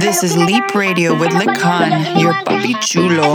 This is Leap Radio with Lick Khan, your puppy chulo.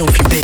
know if you've been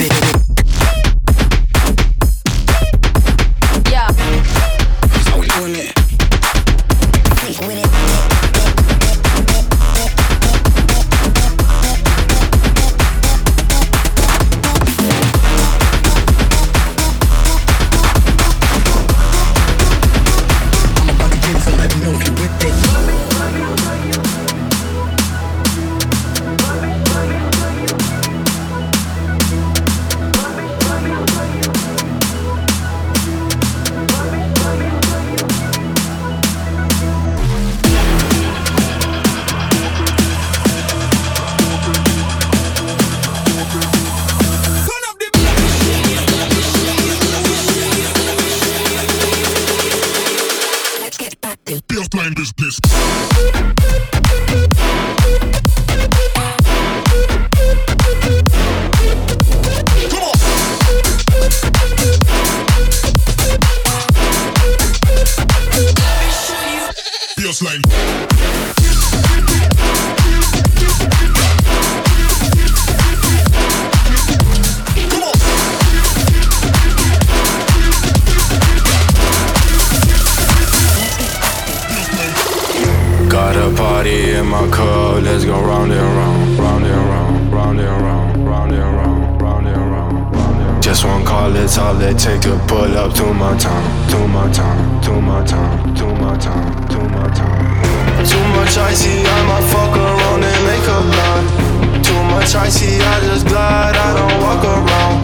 party in my car, Let's go round and round, round and round, round and round, round and round, round and round. Just one call, it's all it takes to pull up to my town, to my town, to my town, to my town, to my town. Too much I see, I might fuck around and make a line. Too much I see, I just glide, I don't walk around.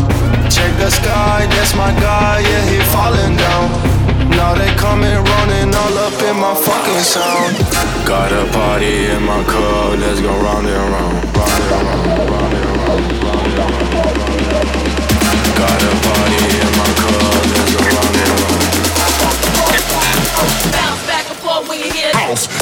Check the sky, that's my guy, yeah, he falling down. Now they coming running all up in my fucking sound. Got a party in my car, let's go round and round, round and round, round and round, round and round. Got a party in my car, let's go round and round. Bounce back and forth when you hear House.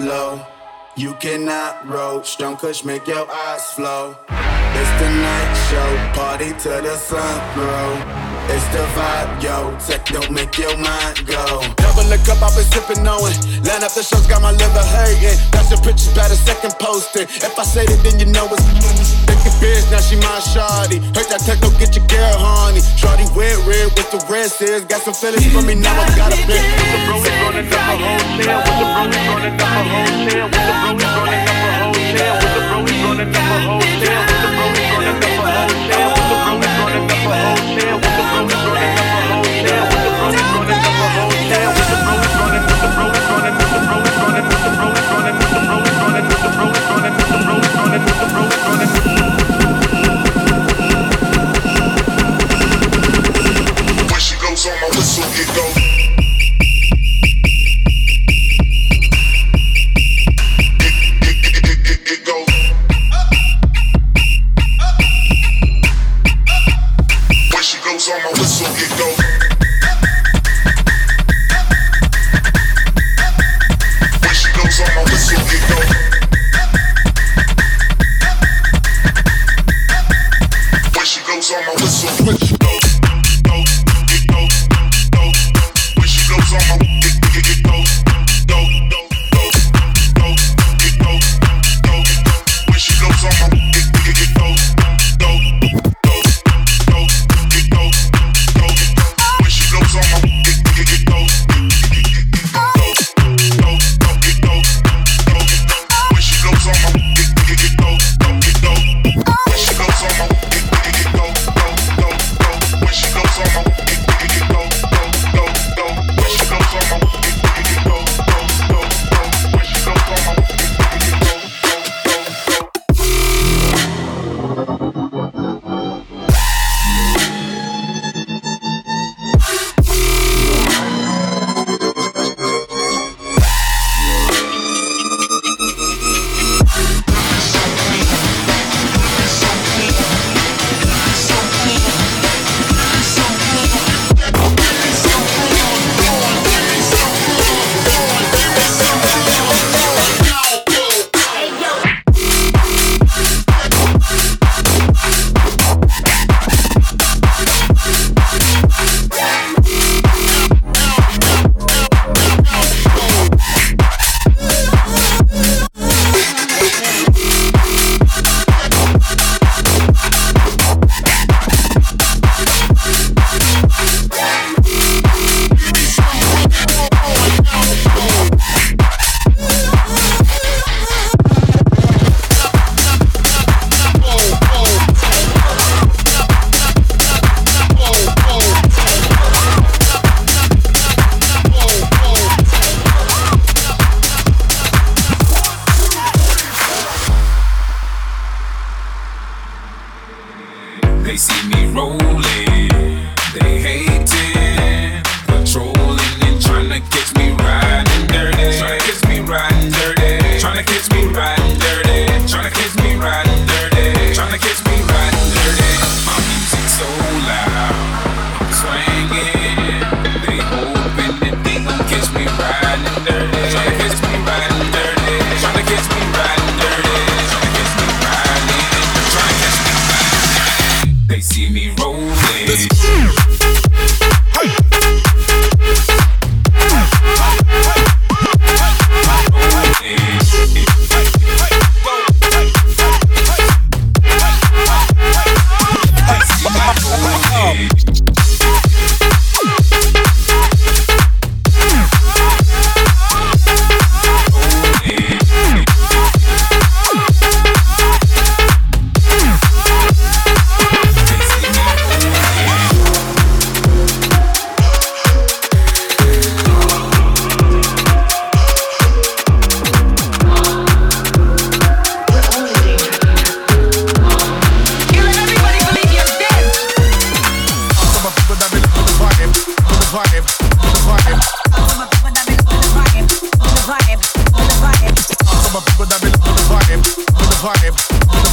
swallow. You cannot roach, don't kush, make your eyes flow. It's the night show, party till the sun grow. It's the vibe, yo, tech don't make your mind go. Never look up, I've been sipping on it. Line up the shows, got my liver hurting. That's your pictures, by the second posting. If I say it, then you know it's Thick bitch, now she my shawty. Heard that tech, go get your girl, honey. Shorty wear red with the red says. Got some feelings for me, now I got a bitch. With the bros running up a hotel. With the bros running up a hotel. With the bros running up a hotel. With the bros running up a hotel. With the bros running up a hotel. With that be the vibe, the vibe.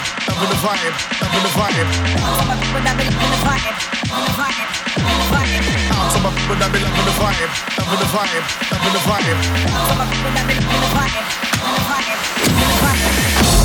vibe, up in the vibe, up in the vibe. Out of my with that be up in the vibe, up in the vibe, up in the vibe. Out of my with that be up in the vibe, in the vibe, in the vibe.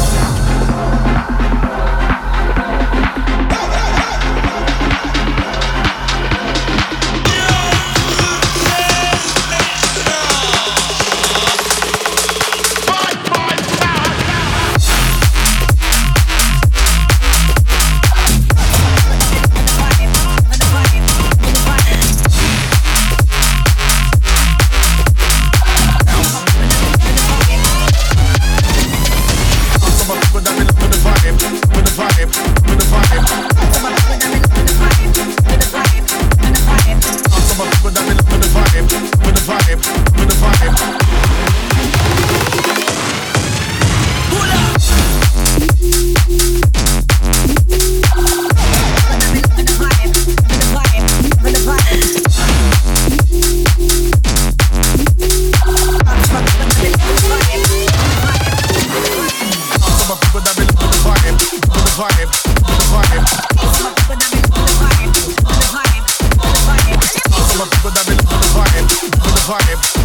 Step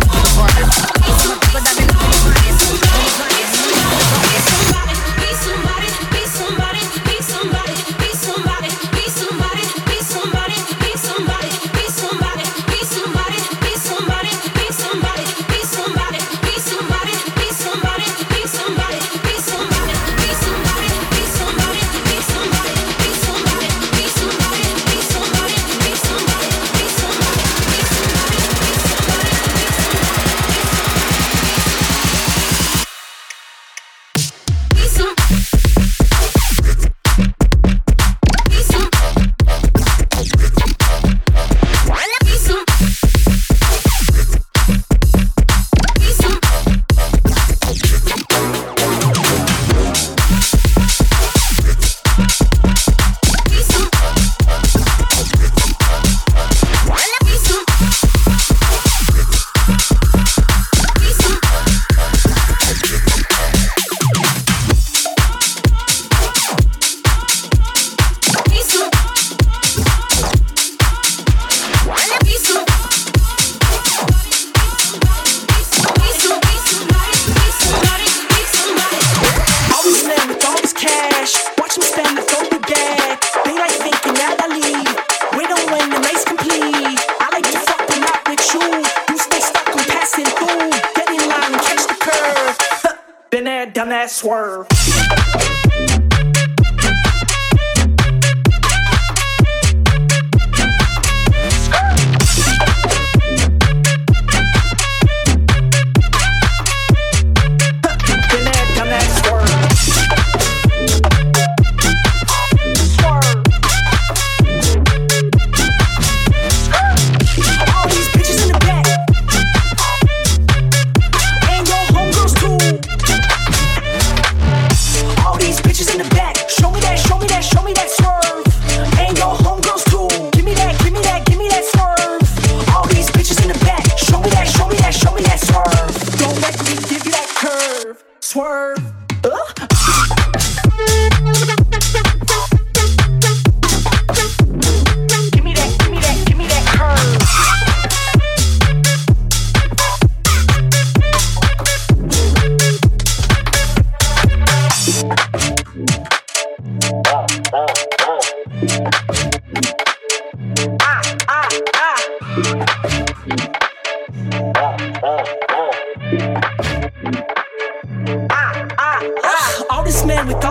that swerve.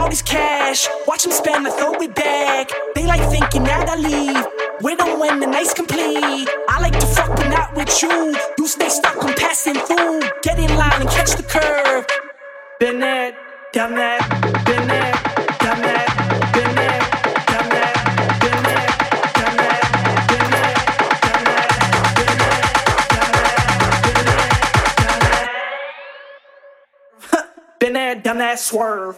all this cash. Watch them spend, I throw it back. They like thinking that I leave. With them when the night's complete. I like to fuck, but not with you. You stay stuck, I'm passing through. Get in line and catch the curve. Been there, done that. that swerve.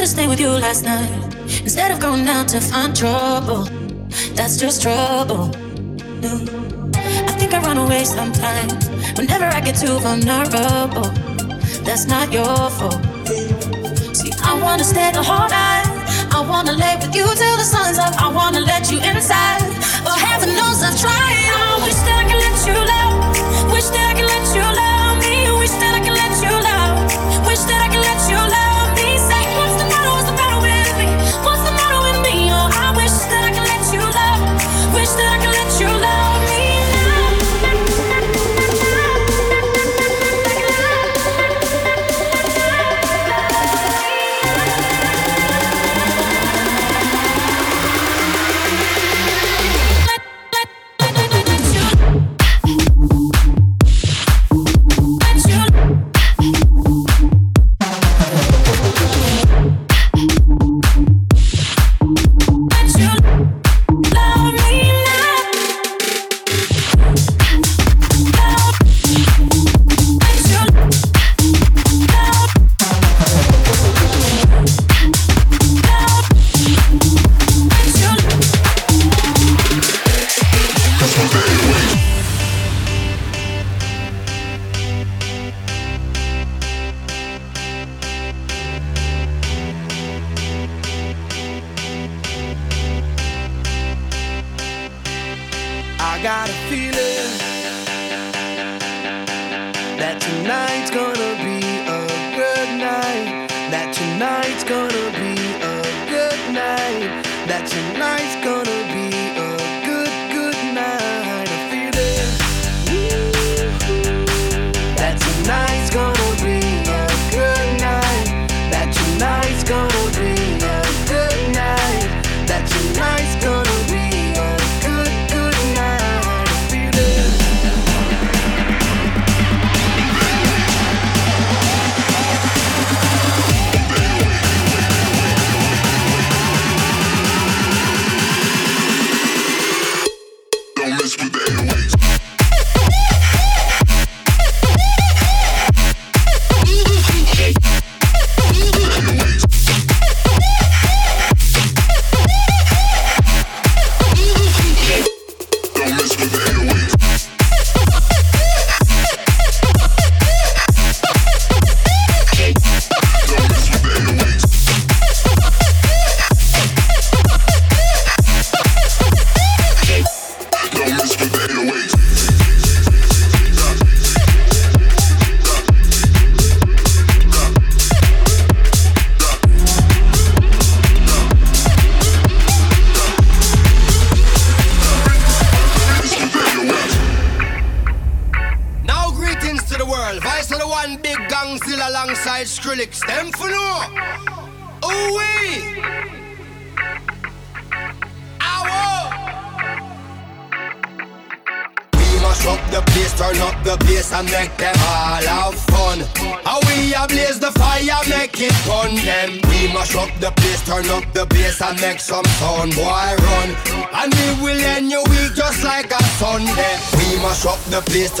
To stay with you last night instead of going out to find trouble. That's just trouble. I think I run away sometimes. Whenever I get too vulnerable, that's not your fault. See, I wanna stay the whole night. I wanna lay with you till the sun's up. I wanna let you inside. But heaven knows I've tried.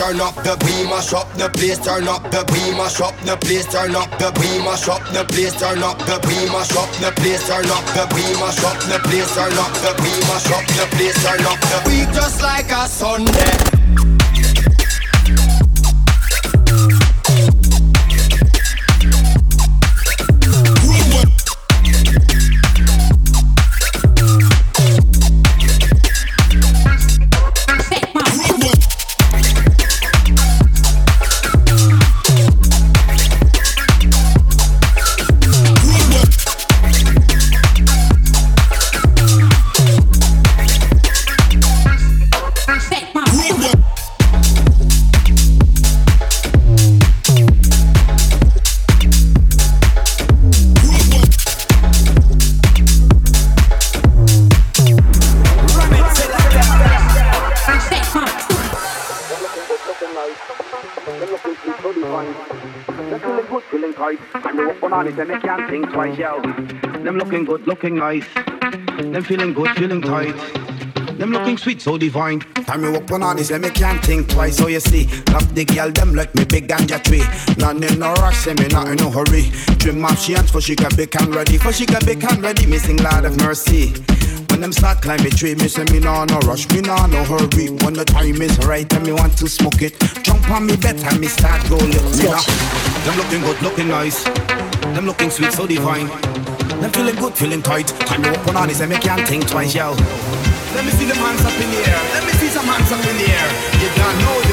Turn up the we mash up the place, turn up the we mash up the place, turn up the we mash up the place, turn up the we mash up the place, turn up the we mash up the place, turn up the we mash up the place, turn up the week just like a Sunday. Can't think twice, yo. Them looking good, looking nice. Them feeling good, feeling tight. Them looking sweet, so divine. Time me walk on on this, let me can't think twice. So you see, love the girl, them like me big ganja tree. None in no rush, say me not in no hurry. Trim off she hands for she can big and ready. For she can big and ready, me sing Lord of mercy. When them start climbing tree, me say me nah no rush, me nah no hurry. When the time is right and me want to smoke it, jump on me bed and me start go look me nah. Them looking good, looking nice. Them looking sweet, so divine. Them feeling good, feeling tight. Time to open on this and me can't think twice, yo. Let me see them hands up in the air. Let me see some hands up in the air. You don't know,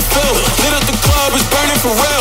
the field. Lit up the club, it's burning for real.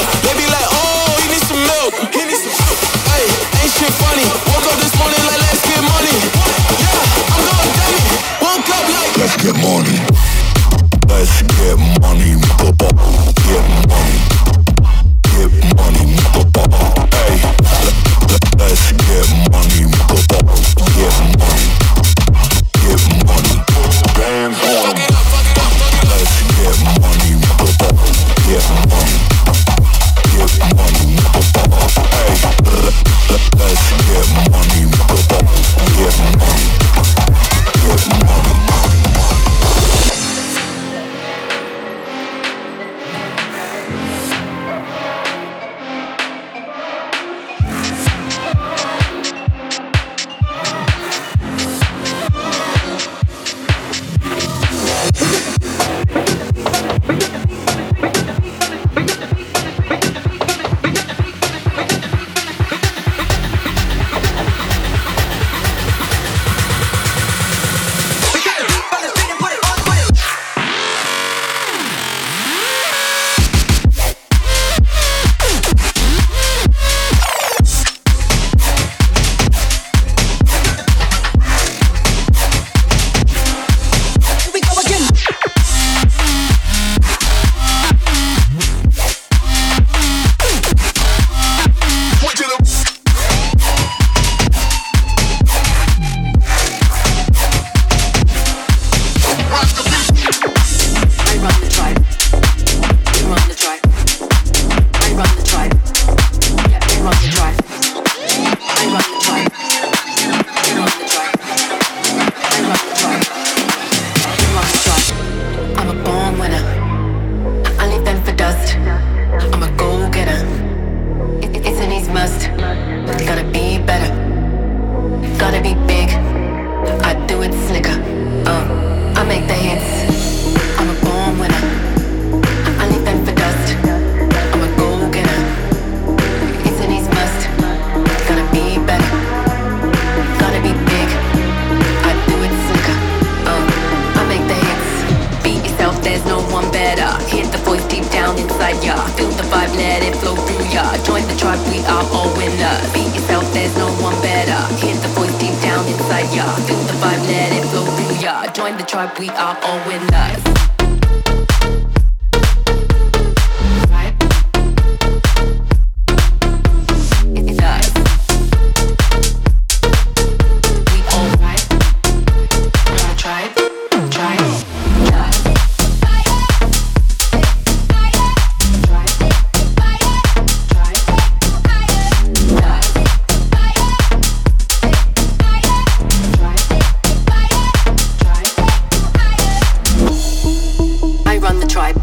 tribe.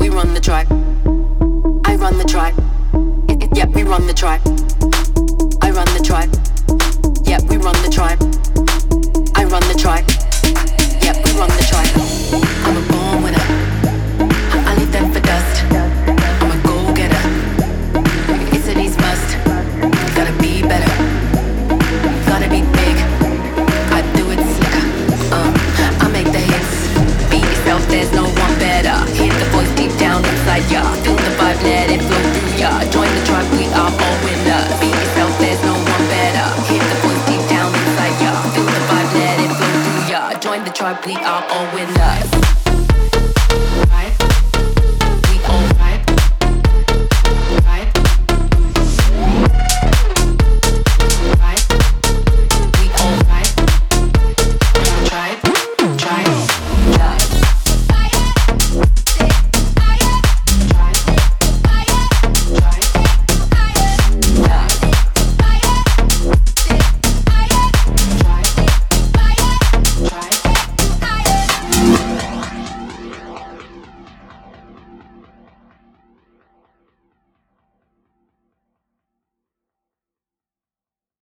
We run the tribe. I run the tribe. It, it, yeah, we run the tribe. I run the tribe. Yeah, we run the tribe. I run the tribe. Yeah, we run the tribe. Feel the vibe, let it flow through ya. Join the tribe, we are all winners. Be yourself, there's no one better. Hit the deep down inside ya. Feel the vibe, let it flow through ya. Join the tribe, we are all winners.